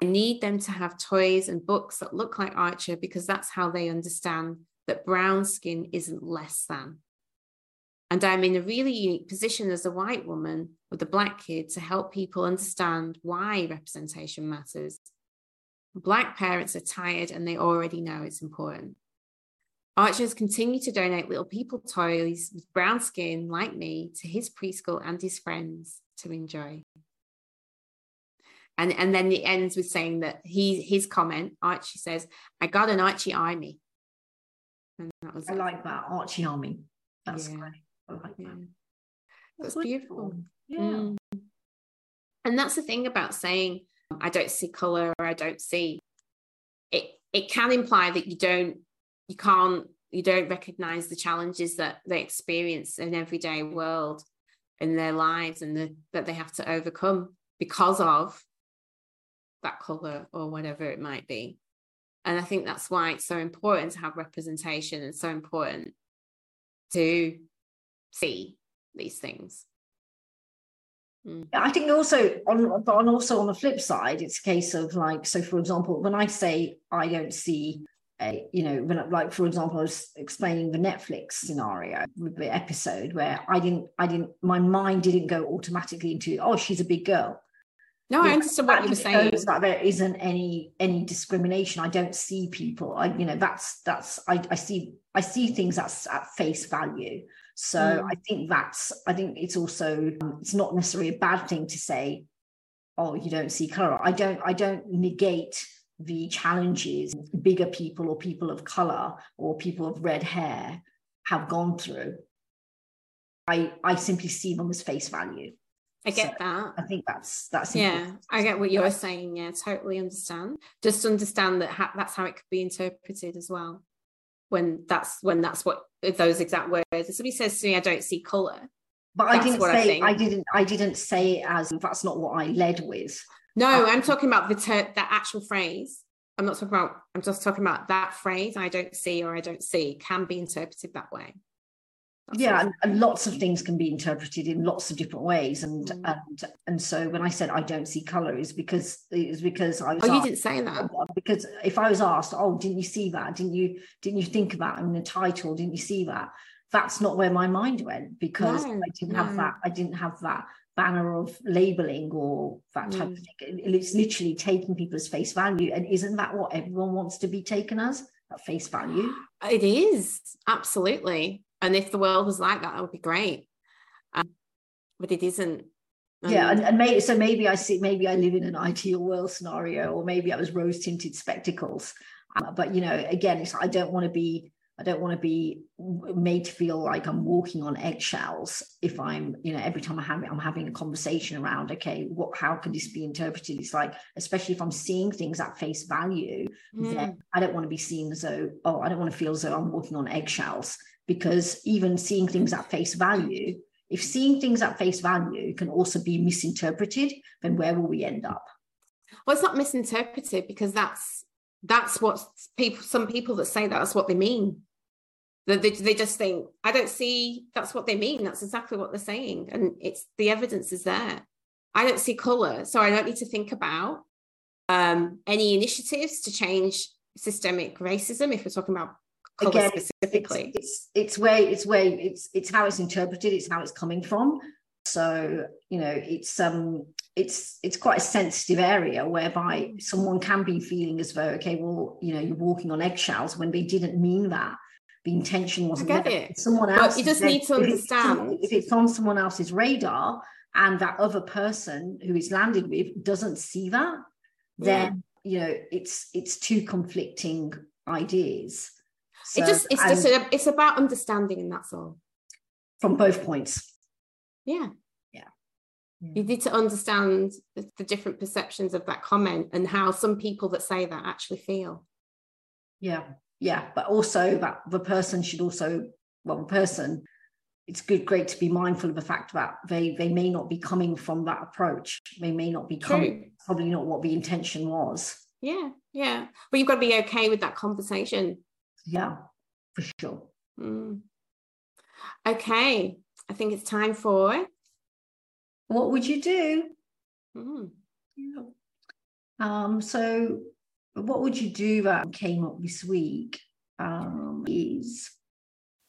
I need them to have toys and books that look like Archer because that's how they understand that brown skin isn't less than. And I'm in a really unique position as a white woman with a black kid to help people understand why representation matters. Black parents are tired and they already know it's important. Archers continue to donate little people toys with brown skin like me to his preschool and his friends to enjoy. And, and then it ends with saying that he his comment, Archie says, I got an Archie army. And that was I it. like that, Archie army. That's yeah. great. I like yeah. that. That's, that's beautiful. Yeah. Mm. And that's the thing about saying I don't see color or I don't see it it can imply that you don't you can't you don't recognize the challenges that they experience in everyday world in their lives and the, that they have to overcome because of that color or whatever it might be and i think that's why it's so important to have representation and so important to see these things mm. I think also on, on also on the flip side, it's a case of like, so for example, when I say I don't see a, you know, when like for example, I was explaining the Netflix scenario, the episode where I didn't, I didn't, my mind didn't go automatically into, oh, she's a big girl. No, I understand what you were saying. That there isn't any any discrimination. I don't see people. I, you know, that's that's I, I see I see things that's at face value. So mm. I think that's I think it's also it's not necessarily a bad thing to say, oh, you don't see color. I don't I don't negate the challenges bigger people or people of color or people of red hair have gone through i i simply see them as face value. I get so that. I think that's that's yeah i get what you're saying. Yeah totally understand. Just understand that ha- that's how it could be interpreted as well. When that's when that's what those exact words if somebody says to me i don't see color but I didn't say I, I, didn't I didn't say it as that's not what I led with. No, I'm talking about the ter- the actual phrase. I'm not talking about. I'm just talking about that phrase. I don't see or I don't see can be interpreted that way. That's yeah, and, and, lots of things can be interpreted in lots of different ways, and mm. and and so when I said I don't see color, is because is because I was. Oh, asked, you didn't say that because if I was asked, oh, didn't you see that? Didn't you didn't you think about in the title? Didn't you see that? That's not where my mind went because no, I didn't no. have that. I didn't have that banner of labeling or that type mm. of thing. It's literally taking people's face value. And isn't that what everyone wants to be taken as? At face value? It is, absolutely. And if the world was like that, that would be great. Um, but it isn't. Um, yeah, and, and maybe so maybe I see maybe I live in an ideal world scenario, or maybe I was rose tinted spectacles. Uh, but you know, again, it's I don't want to be I don't want to be made to feel like I'm walking on eggshells if I'm, you know, every time I have I'm having a conversation around, okay, what how can this be interpreted? It's like, especially if I'm seeing things at face value, mm. then I don't want to be seen as though, oh, I don't want to feel as though I'm walking on eggshells because even seeing things at face value, if seeing things at face value can also be misinterpreted, then where will we end up? Well, it's not misinterpreted because that's that's what people some people that say that, that's what they mean they, they just think i don't see that's what they mean that's exactly what they're saying and it's the evidence is there i don't see color so i don't need to think about um, any initiatives to change systemic racism if we're talking about color Again, specifically. It's, it's, it's where it's where it's it's how it's interpreted. It's how it's coming from. So you know, it's um, it's it's quite a sensitive area whereby someone can be feeling as though, okay, well, you know, you're walking on eggshells when they didn't mean that. The intention wasn't I get it. Someone else. But you just need to understand if it's, on someone else's radar and that other person who is landed with doesn't see that, then yeah. you know it's it's two conflicting ideas. So, it just it's just it's about understanding, and that's all. From both points. Yeah. Yeah. You need to understand the, the different perceptions of that comment and how some people that say that actually feel. Yeah. Yeah. But also that the person should also, well, the person it's good great to be mindful of the fact that they they may not be coming from that approach they may not be coming probably not what the intention was yeah yeah but you've got to be okay with that conversation yeah for sure mm. okay i think it's time for what would you do mm. yeah. um so what would you do that came up this week um is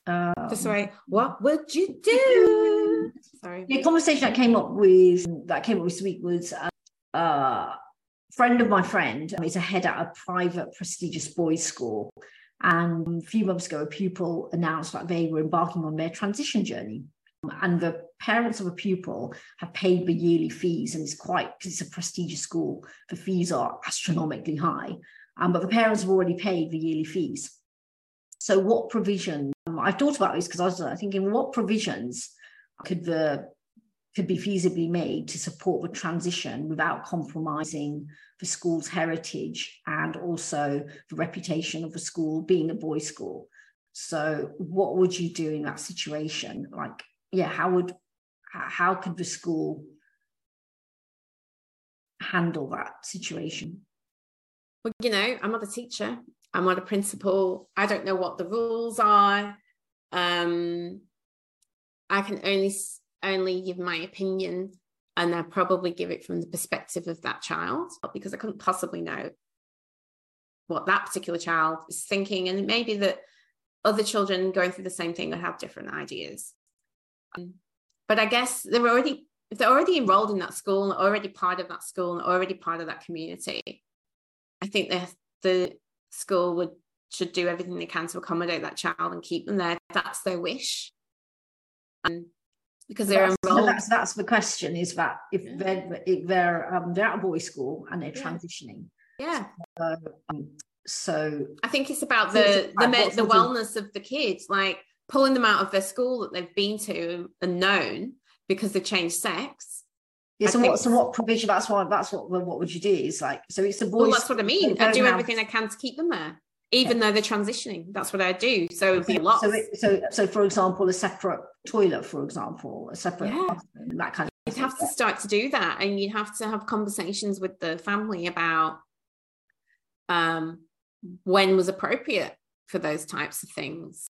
um, sorry, what would you do? Sorry. The conversation that came up with that came up this week was uh, a friend of my friend is a head at a private prestigious boys' school. And a few months ago, a pupil announced that they were embarking on their transition journey. And the parents of a pupil have paid the yearly fees, and it's quite because it's a prestigious school, the fees are astronomically high. Um, but the parents have already paid the yearly fees. So, what provision? Um, I've thought about this because I was uh, thinking, what provisions could the could be feasibly made to support the transition without compromising the school's heritage and also the reputation of the school being a boys' school. So, what would you do in that situation? Like, yeah, how would how could the school handle that situation? Well, you know, I'm not a teacher. I'm not a principal. I don't know what the rules are. Um, I can only only give my opinion, and I probably give it from the perspective of that child because I couldn't possibly know what that particular child is thinking, and maybe that other children going through the same thing would have different ideas. Um, but I guess they're already if they're already enrolled in that school, and already part of that school, and already part of that community. I think the the school would should do everything they can to accommodate that child and keep them there. That's their wish. And because they're that's, enrolled. That's that's the question: is that if yeah. they're if they're um, they're at a boys' school and they're yeah. transitioning. Yeah. So, um, so I think it's about the the, the, the wellness of the kids, like pulling them out of their school that they've been to and known because they've changed sex yeah, so what? So what provision? That's why. That's what. What would you do? Is like so. It's a boys. Well, that's what I mean. I do everything I can to keep them there, even yeah. though they're transitioning. That's what I do. So it'd be a lot. So, it, so, so for example, a separate toilet, for example, a separate yeah. that kind of. You'd have to start to do that, and you'd have to have conversations with the family about um, when was appropriate for those types of things.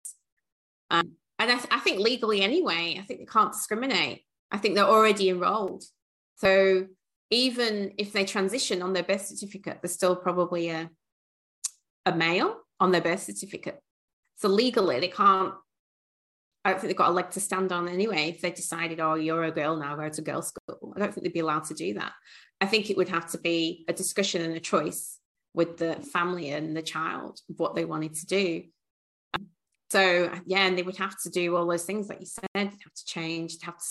Um, and I, I think legally, anyway, I think they can't discriminate. I think they're already enrolled. So even if they transition on their birth certificate, there's still probably a, a male on their birth certificate. So legally, they can't, I don't think they've got a leg to stand on anyway. If they decided, oh, you're a girl now, go to girls' school, I don't think they'd be allowed to do that. I think it would have to be a discussion and a choice with the family and the child what they wanted to do. So yeah, and they would have to do all those things like you said. They'd have to change. They'd have to,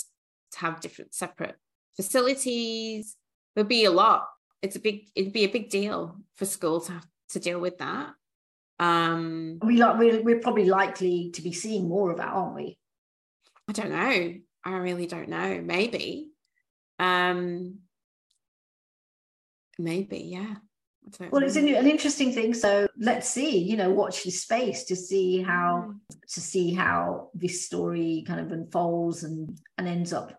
have different separate facilities. There'd be a lot. It's a big. It'd be a big deal for school to have to deal with that. Um, we like we're, we're probably likely to be seeing more of that, aren't we? I don't know. I really don't know. Maybe. Um, maybe, yeah. Well, it's an, an interesting thing. So let's see. You know, watch this space to see how mm. to see how this story kind of unfolds and and ends up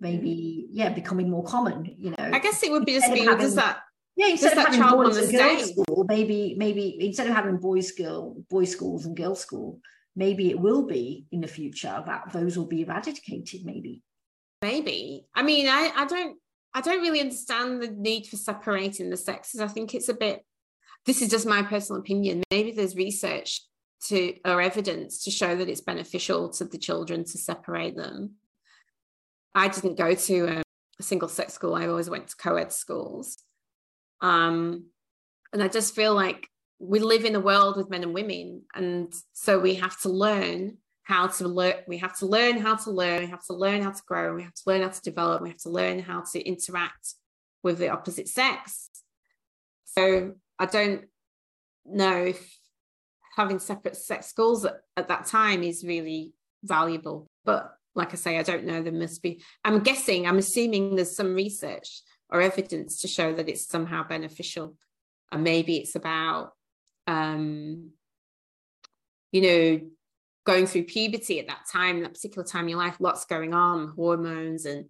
maybe yeah becoming more common you know i guess it would be just be having, does that yeah instead of having boys and girls school maybe maybe instead of having boys girl boys schools and girls school maybe it will be in the future that those will be eradicated maybe maybe i mean i i don't i don't really understand the need for separating the sexes i think it's a bit this is just my personal opinion maybe there's research to or evidence to show that it's beneficial to the children to separate them. I didn't go to a single sex school. I always went to co-ed schools. Um, and I just feel like we live in a world with men and women, and so we have to learn how to learn. We have to learn how to learn. We have to learn how to grow. We have to learn how to develop. We have to learn how to interact with the opposite sex. So I don't know if having separate sex schools at, at that time is really valuable. But like I say, I don't know. There must be, I'm guessing, I'm assuming there's some research or evidence to show that it's somehow beneficial. And maybe it's about, um, you know, going through puberty at that time, that particular time in your life, lots going on, hormones, and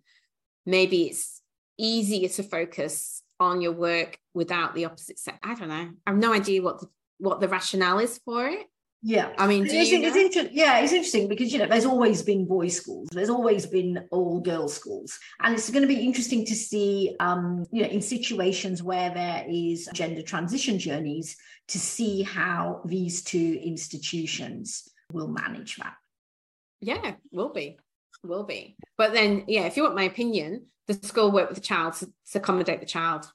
maybe it's easier to focus on your work without the opposite sex. I don't know. I have no idea what the what the rationale is for it. Yeah, I mean, it's, it's inter- yeah, it's interesting because you know there's always been boys' schools, there's always been all girls' schools, and it's going to be interesting to see, um, you know, in situations where there is gender transition journeys, to see how these two institutions will manage that. Yeah, will be, will be. But then, yeah, if you want my opinion, the school work with the child to, to accommodate the child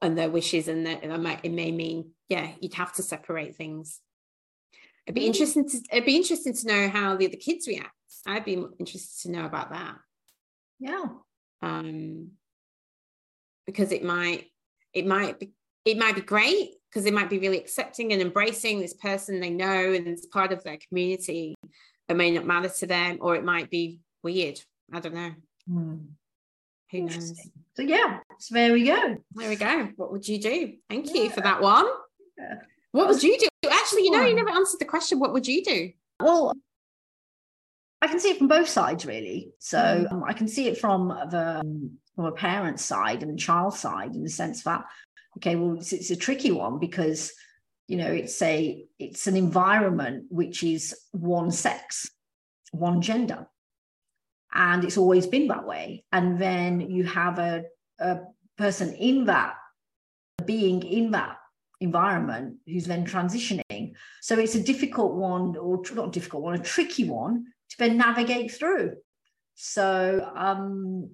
and their wishes, and that it may mean, yeah, you'd have to separate things It'd be mm. interesting to it'd be interesting to know how the other kids react. I'd be interested to know about that. Yeah. Um because it might it might be it might be great because they might be really accepting and embracing this person they know and it's part of their community. It may not matter to them, or it might be weird. I don't know. Mm. Who knows? So yeah, so there we go. There we go. What would you do? Thank yeah. you for that one. Yeah. What would you do? Actually, you know, you never answered the question. What would you do? Well, I can see it from both sides, really. So mm. um, I can see it from the um, from a parent's side and a child side, in the sense that, okay, well, it's, it's a tricky one because you know it's a it's an environment which is one sex, one gender, and it's always been that way. And then you have a a person in that being in that environment who's then transitioning. So it's a difficult one, or not difficult one, a tricky one to then navigate through. So um,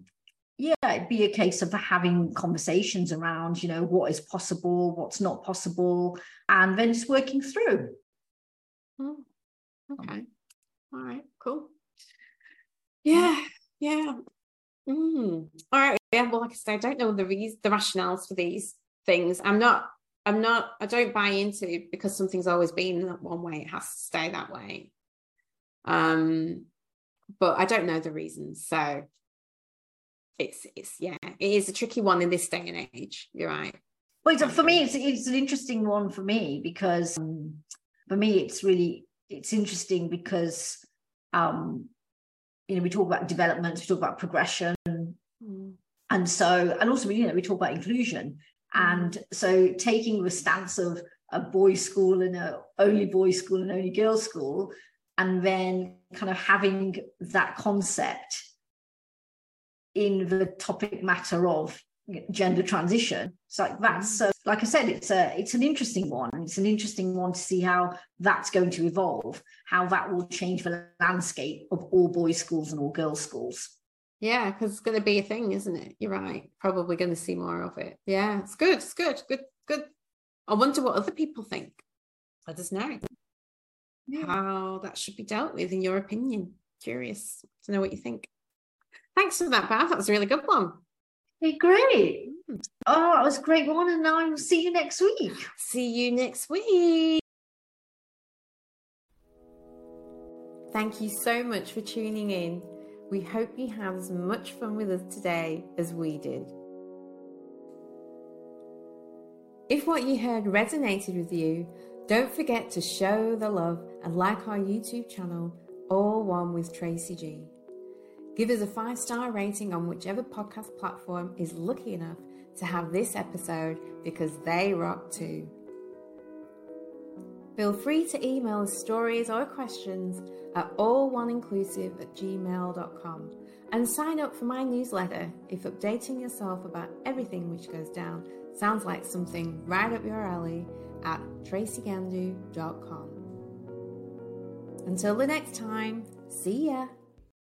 yeah, it'd be a case of having conversations around, you know, what is possible, what's not possible, and then just working through. Oh, okay. All right, cool. Yeah, yeah. Mm. All right. Yeah, well, like I said, I don't know the reasons, the rationales for these things. I'm not I'm not, I don't buy into because something's always been that one way, it has to stay that way. Um, but I don't know the reasons. So it's, it's, yeah, it is a tricky one in this day and age. You're right. Well, for me, it's, it's an interesting one for me because um, for me, it's really, it's interesting because, um, you know, we talk about development, we talk about progression. Mm. And so, and also, you know, we talk about inclusion. And so taking the stance of a boys' school and a only boys' school and only girls' school, and then kind of having that concept in the topic matter of gender transition. It's like that's mm. so like I said, it's a it's an interesting one. It's an interesting one to see how that's going to evolve, how that will change the landscape of all boys' schools and all girls' schools. Yeah, because it's going to be a thing, isn't it? You're right. Probably going to see more of it. Yeah, it's good. It's good. Good. Good. I wonder what other people think. Let us know yeah. how that should be dealt with, in your opinion. Curious to know what you think. Thanks for that, Beth. That was a really good one. Hey, great. Mm. Oh, that was a great one. And I will see you next week. See you next week. Thank you so much for tuning in. We hope you had as much fun with us today as we did. If what you heard resonated with you, don't forget to show the love and like our YouTube channel, All One with Tracy G. Give us a five star rating on whichever podcast platform is lucky enough to have this episode because they rock too. Feel free to email us stories or questions at alloneinclusive at gmail.com and sign up for my newsletter if updating yourself about everything which goes down sounds like something right up your alley at tracygandu.com. Until the next time, see ya.